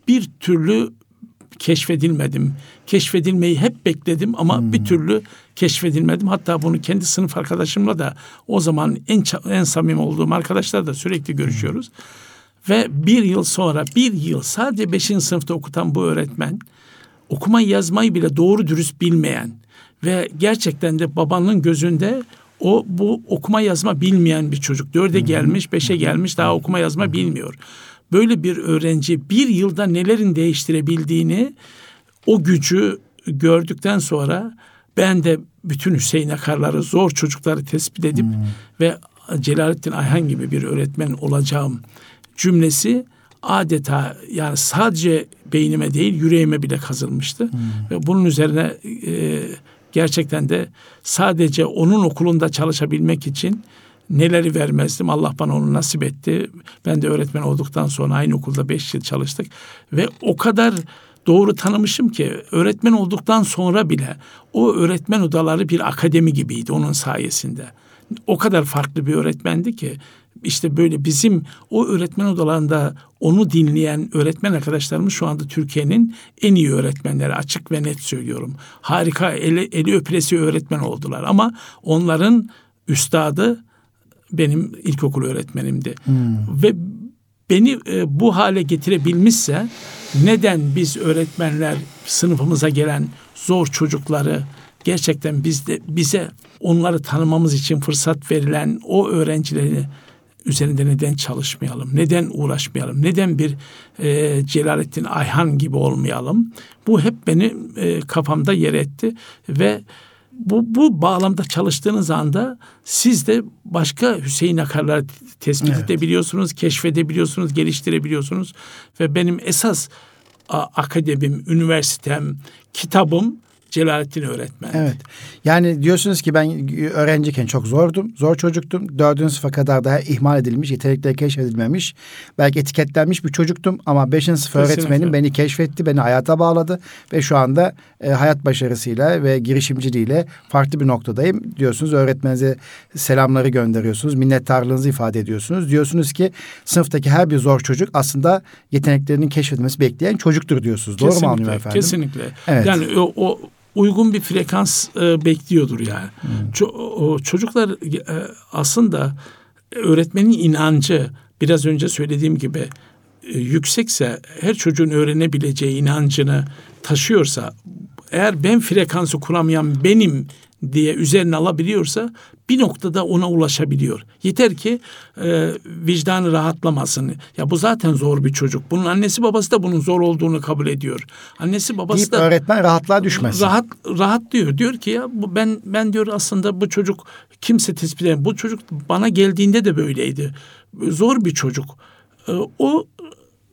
Speaker 2: bir türlü keşfedilmedim. Keşfedilmeyi hep bekledim ama bir türlü keşfedilmedim. Hatta bunu kendi sınıf arkadaşımla da o zaman en en samimi olduğum arkadaşlar da sürekli görüşüyoruz. Ve bir yıl sonra bir yıl sadece beşinci sınıfta okutan bu öğretmen okumayı yazmayı bile doğru dürüst bilmeyen ve gerçekten de babanın gözünde o bu okuma yazma bilmeyen bir çocuk. Dörde gelmiş, beşe gelmiş daha okuma yazma bilmiyor. Böyle bir öğrenci bir yılda nelerin değiştirebildiğini o gücü gördükten sonra ben de bütün Hüseyin Akarları, zor çocukları tespit edip ve Celalettin Ayhan gibi bir öğretmen olacağım cümlesi adeta yani sadece beynime değil yüreğime bile kazılmıştı. Ve bunun üzerine e, gerçekten de sadece onun okulunda çalışabilmek için neleri vermezdim. Allah bana onu nasip etti. Ben de öğretmen olduktan sonra aynı okulda beş yıl çalıştık. Ve o kadar doğru tanımışım ki öğretmen olduktan sonra bile o öğretmen odaları bir akademi gibiydi onun sayesinde. O kadar farklı bir öğretmendi ki işte böyle bizim o öğretmen odalarında onu dinleyen öğretmen arkadaşlarımız şu anda Türkiye'nin en iyi öğretmenleri açık ve net söylüyorum. Harika eli, eli öpülesi öğretmen oldular ama onların üstadı benim ilkokul öğretmenimdi. Ve beni e, bu hale getirebilmişse neden biz öğretmenler sınıfımıza gelen zor çocukları gerçekten bizde bize onları tanımamız için fırsat verilen o öğrencileri üzerinde neden çalışmayalım? Neden uğraşmayalım? Neden bir e, Celalettin Ayhan gibi olmayalım? Bu hep beni e, kafamda yer etti ve bu, bu bağlamda çalıştığınız anda siz de başka Hüseyin Akarlar tespit
Speaker 1: Evet.
Speaker 2: edebiliyorsunuz, keşfedebiliyorsunuz, geliştirebiliyorsunuz. Ve benim esas akademim, üniversitem, kitabım Celalettin öğretmen.
Speaker 1: Evet. Yani diyorsunuz ki ben öğrenciyken çok zordum. Zor çocuktum. Dördüncü sınıfa kadar daha ihmal edilmiş, yetenekleri keşfedilmemiş. Belki etiketlenmiş bir çocuktum. Ama beşinci sınıf
Speaker 2: Kesinlikle.
Speaker 1: öğretmenim beni keşfetti, beni hayata bağladı. Ve şu anda e, hayat başarısıyla ve girişimciliğiyle farklı bir noktadayım. Diyorsunuz öğretmeninize selamları gönderiyorsunuz. Minnettarlığınızı ifade ediyorsunuz. Diyorsunuz ki sınıftaki her bir zor çocuk aslında yeteneklerinin keşfedilmesi bekleyen çocuktur diyorsunuz. Doğru mu anlıyorum efendim?
Speaker 2: Kesinlikle.
Speaker 1: Evet.
Speaker 2: Yani o, o uygun bir frekans e, bekliyordur yani. Ço- o çocuklar e, aslında öğretmenin inancı biraz önce söylediğim gibi e, yüksekse her çocuğun öğrenebileceği inancını taşıyorsa eğer ben frekansı kuramayan benim diye üzerine alabiliyorsa bir noktada ona ulaşabiliyor. Yeter ki e, vicdanı rahatlamasın. Ya bu zaten zor bir çocuk. Bunun annesi babası da bunun zor olduğunu kabul ediyor. Annesi babası
Speaker 1: Deyip
Speaker 2: da
Speaker 1: öğretmen rahatlığa düşmesin.
Speaker 2: rahat rahat diyor. Diyor ki ya bu ben ben diyor aslında bu çocuk kimse tespit edemez. Bu çocuk bana geldiğinde de böyleydi. Zor bir çocuk. E, o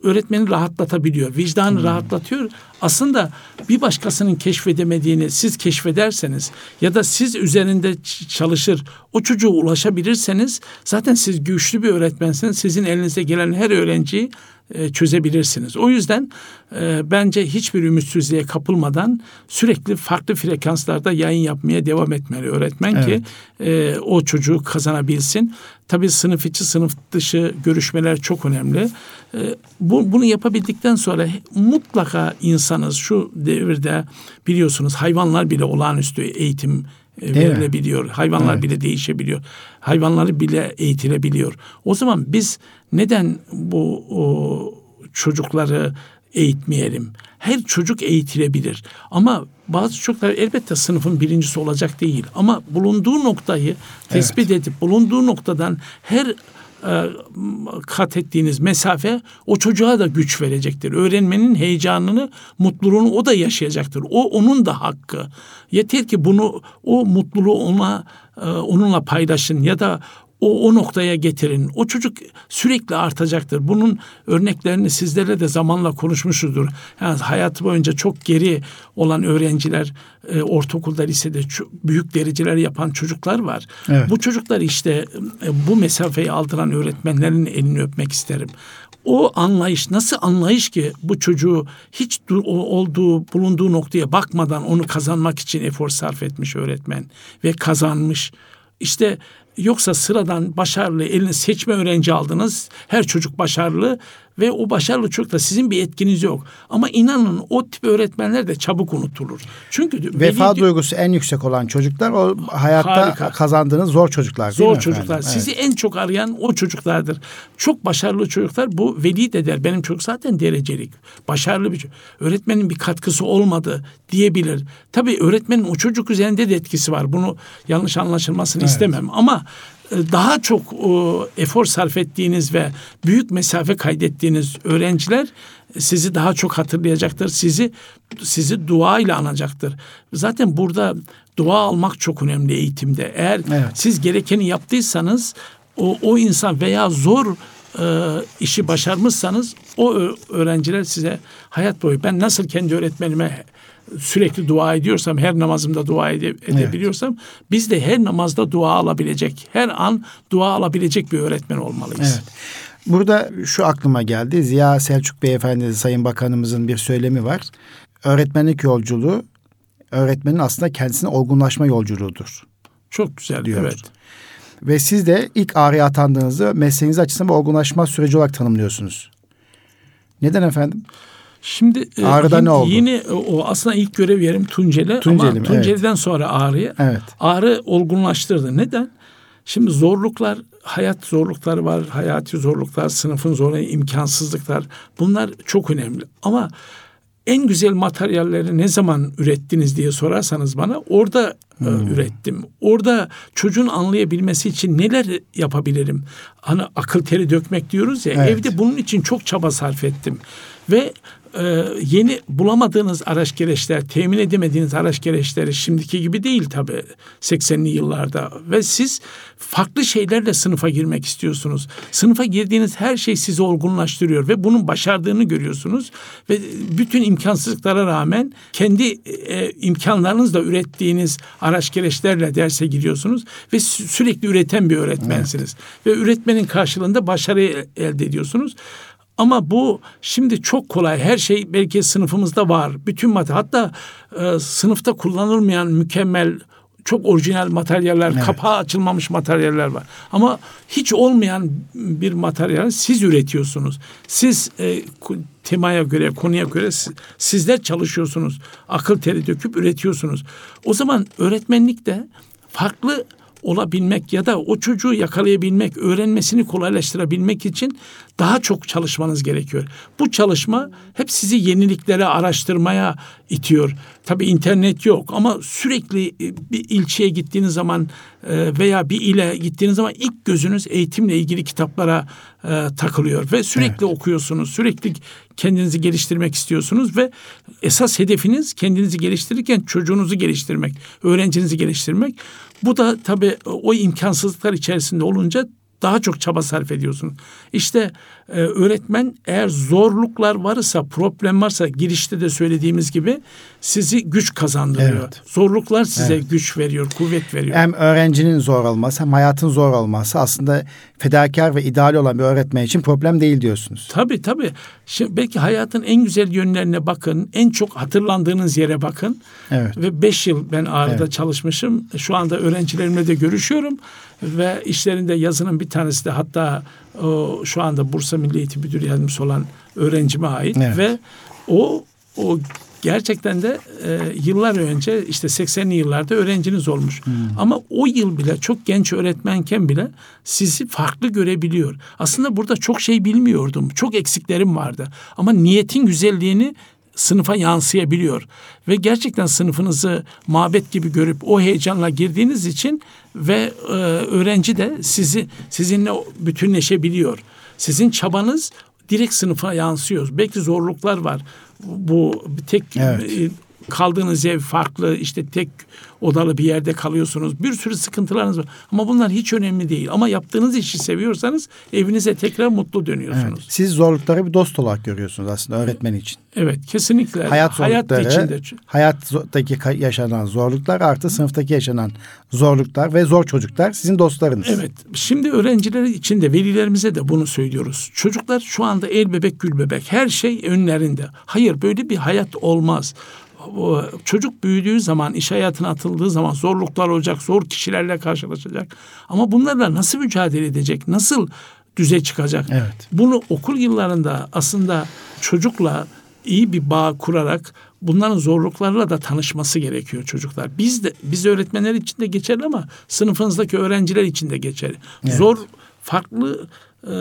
Speaker 2: öğretmeni rahatlatabiliyor. Vicdanı rahatlatıyor. Aslında bir başkasının keşfedemediğini siz keşfederseniz ya da siz üzerinde çalışır o çocuğa ulaşabilirseniz zaten siz güçlü bir öğretmensiniz. Sizin elinize gelen her öğrenciyi e, çözebilirsiniz. O yüzden e, bence hiçbir ümitsizliğe kapılmadan sürekli farklı frekanslarda yayın yapmaya devam etmeli öğretmen ki e, o çocuğu kazanabilsin. Tabii sınıf içi sınıf dışı görüşmeler çok önemli. E, bu, bunu yapabildikten sonra mutlaka insanız şu devirde biliyorsunuz hayvanlar bile olağanüstü eğitim e,
Speaker 1: Değil mi?
Speaker 2: verilebiliyor. Hayvanlar
Speaker 1: Evet.
Speaker 2: bile değişebiliyor. Hayvanları bile eğitilebiliyor. O zaman biz neden bu o, çocukları eğitmeyelim? Her çocuk eğitilebilir. Ama bazı çocuklar elbette sınıfın birincisi olacak değil. Ama bulunduğu noktayı tespit edip bulunduğu noktadan her e, kat ettiğiniz mesafe o çocuğa da güç verecektir. Öğrenmenin heyecanını, mutluluğunu o da yaşayacaktır. O onun da hakkı. Yeter ki bunu o mutluluğu ona e, onunla paylaşın ya da o, o noktaya getirin. O çocuk sürekli artacaktır. Bunun örneklerini sizlerle de zamanla konuşmuşuzdur. Yani hayatı boyunca çok geri olan öğrenciler, e, ortaokulda, lisede büyük dereceler yapan çocuklar var.
Speaker 1: Evet.
Speaker 2: Bu çocuklar işte e, bu mesafeyi aldıran öğretmenlerin elini öpmek isterim. O anlayış nasıl anlayış ki bu çocuğu hiç olduğu bulunduğu noktaya bakmadan onu kazanmak için efor sarf etmiş öğretmen ve kazanmış. İşte yoksa sıradan başarılı elini seçme öğrenci aldınız. Her çocuk başarılı ve o başarılı çocukla sizin bir etkiniz yok. Ama inanın o tip öğretmenler de çabuk unutulur. Çünkü
Speaker 1: Vefa
Speaker 2: veli-
Speaker 1: duygusu en yüksek olan çocuklar o hayatta
Speaker 2: Harika.
Speaker 1: kazandığınız zor çocuklar değil
Speaker 2: Zor
Speaker 1: mi
Speaker 2: çocuklar.
Speaker 1: efendim?
Speaker 2: Sizi en çok arayan o çocuklardır. Çok başarılı çocuklar bu veli de der. Benim çocuk zaten derecelik. Başarılı bir çocuk. Öğretmenin bir katkısı olmadı diyebilir. Tabii öğretmenin o çocuk üzerinde de etkisi var. Bunu yanlış anlaşılmasını istemem. Ama daha çok efor sarf ettiğiniz ve büyük mesafe kaydettiğiniz öğrenciler sizi daha çok hatırlayacaktır. Sizi sizi dua ile anacaktır. Zaten burada dua almak çok önemli eğitimde. Eğer
Speaker 1: Evet.
Speaker 2: siz gerekeni yaptıysanız o, o insan veya zor e, işi başarmışsanız o öğrenciler size hayat boyu ben nasıl kendi öğretmenime sürekli dua ediyorsam her namazımda dua ede- edebiliyorsam biz de her namazda dua alabilecek her an dua alabilecek bir öğretmen olmalıyız.
Speaker 1: Evet. Burada şu aklıma geldi. Ziya Selçuk Beyefendi Sayın Bakanımızın bir söylemi var. Öğretmenlik yolculuğu öğretmenin aslında kendisine olgunlaşma yolculuğudur.
Speaker 2: Çok güzel
Speaker 1: Diyor.
Speaker 2: evet.
Speaker 1: Ve siz de ilk ağrıya atandığınızı mesleğiniz açısından bir olgunlaşma süreci olarak tanımlıyorsunuz. Neden efendim?
Speaker 2: Şimdi e,
Speaker 1: Ağrıda
Speaker 2: yine,
Speaker 1: ne oldu?
Speaker 2: yine o aslında ilk görev yerim Tunceli,
Speaker 1: Tunceli mi?
Speaker 2: ama Tunceli'den sonra ağrıya
Speaker 1: Evet.
Speaker 2: ağrı olgunlaştırdı. Neden? Şimdi zorluklar, hayat zorlukları var, hayati zorluklar, sınıfın zorluğu, imkansızlıklar bunlar çok önemli. Ama en güzel materyalleri ne zaman ürettiniz diye sorarsanız bana orada e, ürettim. Orada çocuğun anlayabilmesi için neler yapabilirim? Hani akıl teri dökmek diyoruz ya
Speaker 1: Evet.
Speaker 2: evde bunun için çok çaba sarf ettim. Ve e, yeni bulamadığınız araç gereçler, temin edemediğiniz araç gereçleri şimdiki gibi değil tabii 80'li yıllarda. Ve siz farklı şeylerle sınıfa girmek istiyorsunuz. Sınıfa girdiğiniz her şey sizi olgunlaştırıyor ve bunun başardığını görüyorsunuz. Ve bütün imkansızlıklara rağmen kendi e, imkanlarınızla ürettiğiniz araç gereçlerle derse giriyorsunuz ve sü- sürekli üreten bir öğretmensiniz. Ve üretmenin karşılığında başarı elde ediyorsunuz. Ama bu şimdi çok kolay. Her şey belki sınıfımızda var. Bütün mat hatta e, sınıfta kullanılmayan mükemmel çok orijinal materyaller,
Speaker 1: Evet.
Speaker 2: kapağı açılmamış materyaller var. Ama hiç olmayan bir materyal siz üretiyorsunuz. Siz e, temaya göre, konuya göre si- sizler çalışıyorsunuz. Akıl teri döküp üretiyorsunuz. O zaman öğretmenlik de farklı olabilmek ya da o çocuğu yakalayabilmek, öğrenmesini kolaylaştırabilmek için daha çok çalışmanız gerekiyor. Bu çalışma hep sizi yeniliklere araştırmaya itiyor. Tabii internet yok ama sürekli e, bir ilçeye gittiğiniz zaman e, veya bir ile gittiğiniz zaman ilk gözünüz eğitimle ilgili kitaplara e, takılıyor ve sürekli evet. okuyorsunuz. Sürekli kendinizi geliştirmek istiyorsunuz ve esas hedefiniz kendinizi geliştirirken çocuğunuzu geliştirmek, öğrencinizi geliştirmek. Bu da tabii o imkansızlıklar içerisinde olunca daha çok çaba sarf ediyorsunuz. İşte e, öğretmen eğer zorluklar varsa, problem varsa girişte de söylediğimiz gibi sizi güç kazandırıyor. Evet. Zorluklar size evet. güç veriyor, kuvvet veriyor.
Speaker 1: Hem öğrencinin zor olması hem hayatın zor olması aslında fedakar ve ideal olan bir öğretmen için problem değil diyorsunuz.
Speaker 2: Tabii tabii. Şimdi belki hayatın en güzel yönlerine bakın, en çok hatırlandığınız yere bakın. Evet. Ve beş yıl ben Ağrı'da evet. çalışmışım. Şu anda öğrencilerimle de görüşüyorum ve işlerinde yazının bir tanesi de hatta o, şu anda Bursa Milli Eğitim Müdürü Yardımcısı olan öğrencime ait evet. ve o o gerçekten de e, yıllar önce işte 80'li yıllarda öğrenciniz olmuş. Hmm. Ama o yıl bile çok genç öğretmenken bile sizi farklı görebiliyor. Aslında burada çok şey bilmiyordum. Çok eksiklerim vardı. Ama niyetin güzelliğini sınıfa yansıyabiliyor. Ve gerçekten sınıfınızı mabet gibi görüp o heyecanla girdiğiniz için ve e, öğrenci de sizi sizinle bütünleşebiliyor. Sizin çabanız direkt sınıfa yansıyor. Belki zorluklar var. Bu tek evet. E, kaldığınız ev farklı işte tek odalı bir yerde kalıyorsunuz. Bir sürü sıkıntılarınız var. Ama bunlar hiç önemli değil. Ama yaptığınız işi seviyorsanız evinize tekrar mutlu dönüyorsunuz.
Speaker 1: Evet. Siz zorlukları bir dost olarak görüyorsunuz aslında öğretmen için.
Speaker 2: Evet kesinlikle.
Speaker 1: Hayat zorlukları, hayat içinde. hayattaki yaşanan zorluklar artı sınıftaki yaşanan zorluklar ve zor çocuklar sizin dostlarınız.
Speaker 2: Evet. Şimdi öğrenciler için de velilerimize de bunu söylüyoruz. Çocuklar şu anda el bebek gül bebek her şey önlerinde. Hayır böyle bir hayat olmaz çocuk büyüdüğü zaman, iş hayatına atıldığı zaman zorluklar olacak, zor kişilerle karşılaşacak. Ama bunlarla nasıl mücadele edecek, nasıl düze çıkacak? Evet. Bunu okul yıllarında aslında çocukla iyi bir bağ kurarak bunların zorluklarla da tanışması gerekiyor çocuklar. Biz de biz öğretmenler için de geçerli ama sınıfınızdaki öğrenciler için de geçerli. Evet. Zor farklı e,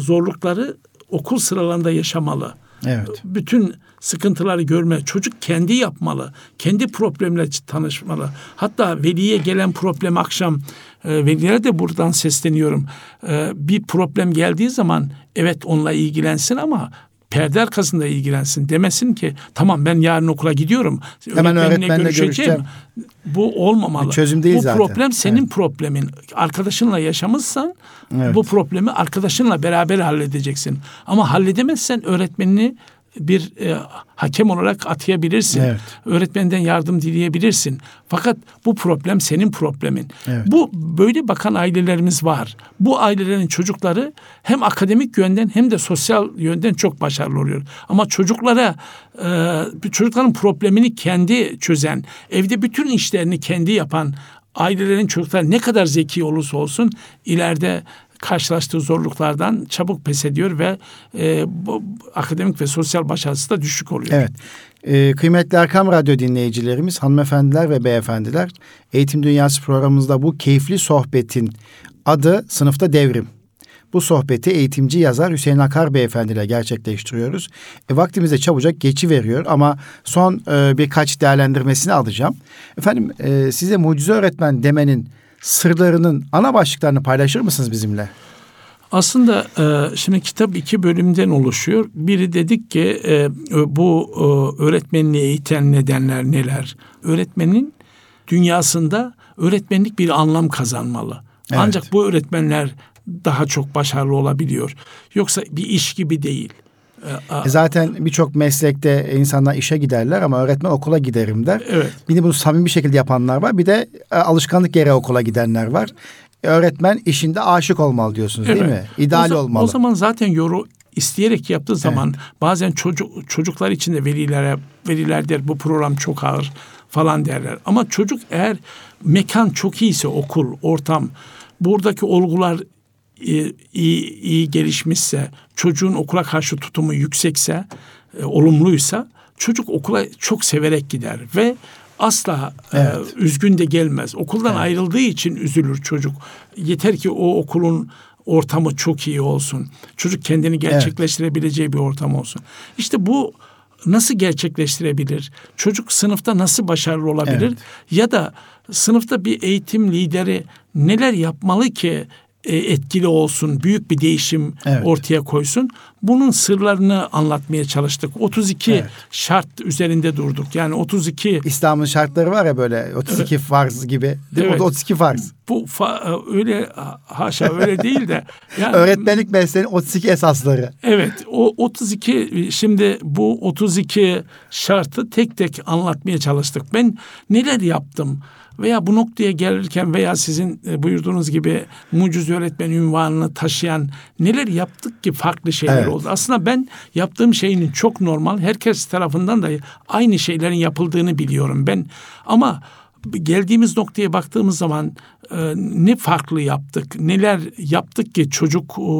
Speaker 2: zorlukları okul sıralarında yaşamalı. Evet. Bütün sıkıntıları görme. Çocuk kendi yapmalı. Kendi problemle tanışmalı. Hatta veliye gelen problem akşam e, velilere de buradan sesleniyorum. E, bir problem geldiği zaman evet onunla ilgilensin ama perde arkasında ilgilensin. Demesin ki tamam ben yarın okula gidiyorum.
Speaker 1: Hemen öğretmenle görüşeceğim.
Speaker 2: Bu olmamalı. Bir
Speaker 1: çözüm değil
Speaker 2: bu
Speaker 1: zaten.
Speaker 2: Bu problem senin evet. problemin. Arkadaşınla yaşamışsan evet. bu problemi arkadaşınla beraber halledeceksin. Ama halledemezsen öğretmenini bir e, hakem olarak atayabilirsin. Evet. Öğretmenden yardım dileyebilirsin. Fakat bu problem senin problemin. Evet. Bu böyle bakan ailelerimiz var. Bu ailelerin çocukları hem akademik yönden hem de sosyal yönden çok başarılı oluyor. Ama çocuklara e, çocukların problemini kendi çözen, evde bütün işlerini kendi yapan ailelerin çocuklar ne kadar zeki olursa olsun ileride karşılaştığı zorluklardan çabuk pes ediyor ve e, bu, akademik ve sosyal başarısı da düşük oluyor.
Speaker 1: Evet. Ee, kıymetli Erkam Radyo dinleyicilerimiz, hanımefendiler ve beyefendiler, Eğitim Dünyası programımızda bu keyifli sohbetin adı Sınıfta Devrim. Bu sohbeti eğitimci yazar Hüseyin Akar Beyefendi ile gerçekleştiriyoruz. E, vaktimiz de çabucak geçi veriyor ama son e, birkaç değerlendirmesini alacağım. Efendim e, size mucize öğretmen demenin sırlarının ana başlıklarını paylaşır mısınız bizimle?
Speaker 2: Aslında e, şimdi kitap iki bölümden oluşuyor. Biri dedik ki e, bu e, öğretmenliğe iten nedenler neler? Öğretmenin dünyasında öğretmenlik bir anlam kazanmalı. Evet. Ancak bu öğretmenler daha çok başarılı olabiliyor. Yoksa bir iş gibi değil.
Speaker 1: E, zaten birçok meslekte insanlar işe giderler ama öğretmen okula giderim der. Evet. Bir bunu samimi bir şekilde yapanlar var. Bir de e, alışkanlık yere okula gidenler var. Öğretmen işinde aşık olmalı diyorsunuz evet. değil mi? İdeal
Speaker 2: o,
Speaker 1: olmalı.
Speaker 2: O zaman zaten yoru isteyerek yaptığı zaman evet. bazen çocuk çocuklar için de velilere veliler der bu program çok ağır falan derler. Ama çocuk eğer mekan çok iyiyse okul, ortam buradaki olgular iyi, iyi, iyi gelişmişse, çocuğun okula karşı tutumu yüksekse, e, olumluysa çocuk okula çok severek gider ve asla e,
Speaker 1: Evet.
Speaker 2: e, üzgün de gelmez. Okuldan ayrıldığı için üzülür çocuk. Yeter ki o okulun ortamı çok iyi olsun. Çocuk kendini gerçekleştirebileceği bir ortam olsun. İşte bu nasıl gerçekleştirebilir? Çocuk sınıfta nasıl başarılı olabilir?
Speaker 1: Evet.
Speaker 2: Ya da sınıfta bir eğitim lideri neler yapmalı ki etkili olsun, büyük bir değişim
Speaker 1: Evet.
Speaker 2: ortaya koysun. Bunun sırlarını anlatmaya çalıştık. 32
Speaker 1: Evet.
Speaker 2: şart üzerinde durduk. Yani 32
Speaker 1: İslam'ın şartları var ya böyle 32 farz gibi. Değil?
Speaker 2: Evet.
Speaker 1: O da 32 farz.
Speaker 2: bu fa- öyle haşa öyle değil de (laughs) yani
Speaker 1: Öğretmenlik mesleğinin 32 esasları.
Speaker 2: Evet o 32 şimdi bu 32 şartı tek tek anlatmaya çalıştık. Ben neler yaptım veya bu noktaya gelirken veya sizin e, buyurduğunuz gibi mucize öğretmen ünvanını taşıyan neler yaptık ki farklı şeyler
Speaker 1: Evet.
Speaker 2: oldu. Aslında ben yaptığım şeyin çok normal herkes tarafından da aynı şeylerin yapıldığını biliyorum ben ama geldiğimiz noktaya baktığımız zaman e, ne farklı yaptık, neler yaptık ki çocuk e,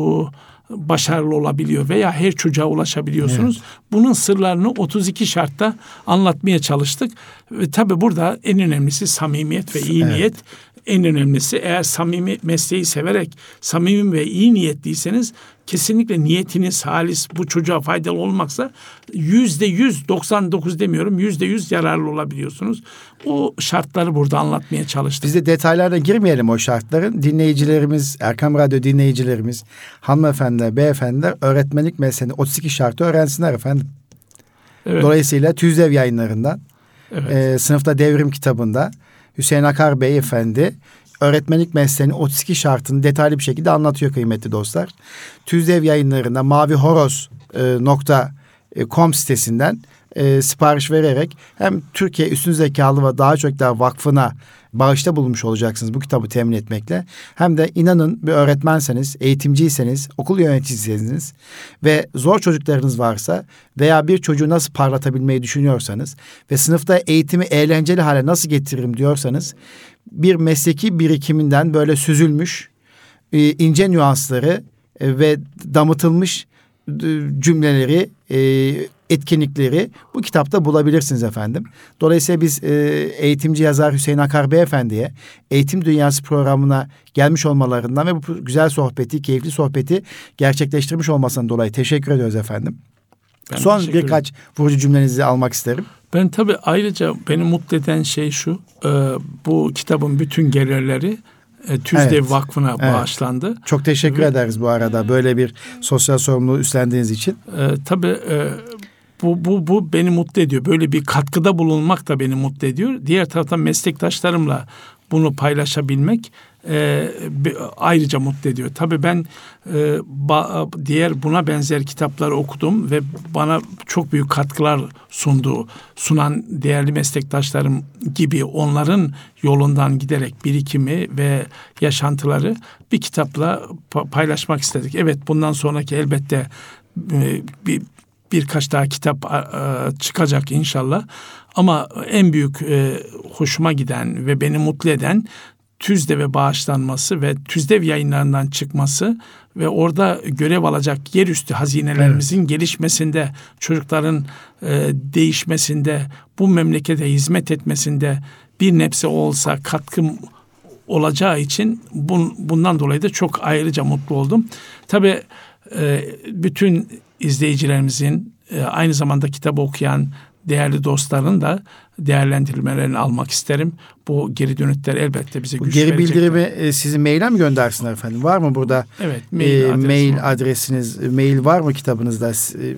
Speaker 2: başarılı olabiliyor veya her çocuğa ulaşabiliyorsunuz. Bunun sırlarını 32 şartta anlatmaya çalıştık. Ve tabii burada en önemlisi samimiyet ve iyi
Speaker 1: Evet.
Speaker 2: niyet. En önemlisi eğer samimi mesleği severek samimi ve iyi niyetliyseniz kesinlikle niyetiniz halis bu çocuğa faydalı olmaksa yüzde yüz 99 demiyorum yüzde yüz yararlı olabiliyorsunuz. O şartları burada anlatmaya çalıştık.
Speaker 1: Biz de detaylarına girmeyelim o şartların. Dinleyicilerimiz, Erkam Radyo dinleyicilerimiz, hanımefendiler, beyefendiler öğretmenlik mesleğini 32 şartı öğrensinler efendim.
Speaker 2: Evet,
Speaker 1: Dolayısıyla Tüzdev yayınlarından
Speaker 2: evet.
Speaker 1: e, sınıfta devrim kitabında Hüseyin Akar Bey Efendi öğretmenlik mesleğinin 32 şartını detaylı bir şekilde anlatıyor kıymetli dostlar. Tüzdev yayınlarında Mavi Horoz e, nokta e, com sitesinden e, sipariş vererek hem Türkiye Üstün Zekalı ve Daha Çocuklar Vakfı'na bağışta bulmuş olacaksınız bu kitabı temin etmekle. Hem de inanın bir öğretmenseniz, eğitimciyseniz, okul yöneticiyseniz ve zor çocuklarınız varsa veya bir çocuğu nasıl parlatabilmeyi düşünüyorsanız ve sınıfta eğitimi eğlenceli hale nasıl getiririm diyorsanız bir mesleki birikiminden böyle süzülmüş e, ince nüansları e, ve damıtılmış cümleleri, e, etkinlikleri bu kitapta bulabilirsiniz efendim. Dolayısıyla biz e, eğitimci yazar Hüseyin Akar Beyefendi'ye Eğitim Dünyası programına gelmiş olmalarından ve bu güzel sohbeti, keyifli sohbeti gerçekleştirmiş olmasından dolayı teşekkür ediyoruz efendim.
Speaker 2: Ben
Speaker 1: Son birkaç vurucu cümlenizi almak isterim.
Speaker 2: Ben tabii ayrıca beni mutlu eden şey şu. e, bu kitabın bütün gelirleri e, Tüzdev
Speaker 1: Evet.
Speaker 2: Vakfı'na
Speaker 1: Evet.
Speaker 2: bağışlandı.
Speaker 1: Çok teşekkür
Speaker 2: Evet.
Speaker 1: ederiz bu arada böyle bir sosyal sorumluluğu üstlendiğiniz için.
Speaker 2: E, tabii e, bu, bu, bu beni mutlu ediyor. Böyle bir katkıda bulunmak da beni mutlu ediyor. Diğer taraftan meslektaşlarımla bunu paylaşabilmek e, ayrıca mutlu ediyor. Tabii ben e, ba- diğer buna benzer kitapları okudum ve bana çok büyük katkılar sundu. Sunan değerli meslektaşlarım gibi onların yolundan giderek birikimi ve yaşantıları bir kitapla pa- paylaşmak istedik. Evet bundan sonraki elbette e, bir birkaç daha kitap çıkacak inşallah. Ama en büyük e, hoşuma giden ve beni mutlu eden Tüzdev'e bağışlanması ve Tüzdev yayınlarından çıkması ve orada görev alacak yerüstü hazinelerimizin gelişmesinde, çocukların e, değişmesinde, bu memlekete hizmet etmesinde bir nebze olsa katkım olacağı için bun, bundan dolayı da çok ayrıca mutlu oldum. Tabii e, bütün izleyicilerimizin e, aynı zamanda kitabı okuyan değerli dostların da değerlendirmelerini almak isterim. Bu geri dönütler elbette bize
Speaker 1: Bu
Speaker 2: güç
Speaker 1: geri
Speaker 2: verecekler.
Speaker 1: bildirimi e, sizin maile mi göndersinler efendim? Var mı burada
Speaker 2: Evet,
Speaker 1: mail,
Speaker 2: mail, adresi
Speaker 1: mail
Speaker 2: var.
Speaker 1: adresiniz, e, mail var mı kitabınızda? E,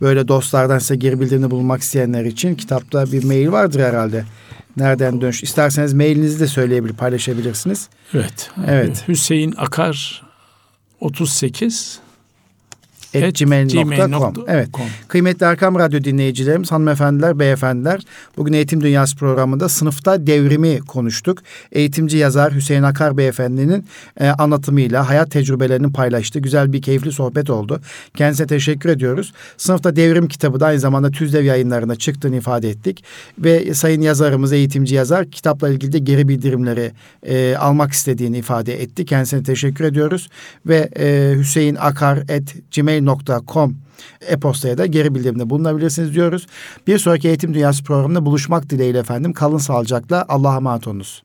Speaker 1: Böyle dostlardan size geri bildirimde bulunmak isteyenler için kitapta bir mail vardır herhalde. Nereden dönüş? İsterseniz mailinizi de söyleyebilir, paylaşabilirsiniz.
Speaker 2: Evet.
Speaker 1: Evet.
Speaker 2: Hüseyin Akar 38
Speaker 1: Et
Speaker 2: Et gmail.com.
Speaker 1: Evet. Kıymetli Erkam Radyo dinleyicilerimiz, hanımefendiler, beyefendiler. Bugün Eğitim Dünyası programında sınıfta devrimi konuştuk. Eğitimci yazar Hüseyin Akar Beyefendi'nin e, anlatımıyla hayat tecrübelerini paylaştı. Güzel bir keyifli sohbet oldu. Kendisine teşekkür ediyoruz. Sınıfta Devrim kitabı da aynı zamanda Tüzdev yayınlarında çıktığını ifade ettik. Ve sayın yazarımız, eğitimci yazar kitapla ilgili de geri bildirimleri e, almak istediğini ifade etti. Kendisine teşekkür ediyoruz. Ve e, Hüseyin Akar et gmail gmail.com e-postaya da geri bildirimde bulunabilirsiniz diyoruz. Bir sonraki Eğitim Dünyası programında buluşmak dileğiyle efendim. Kalın sağlıcakla. Allah'a emanet olunuz.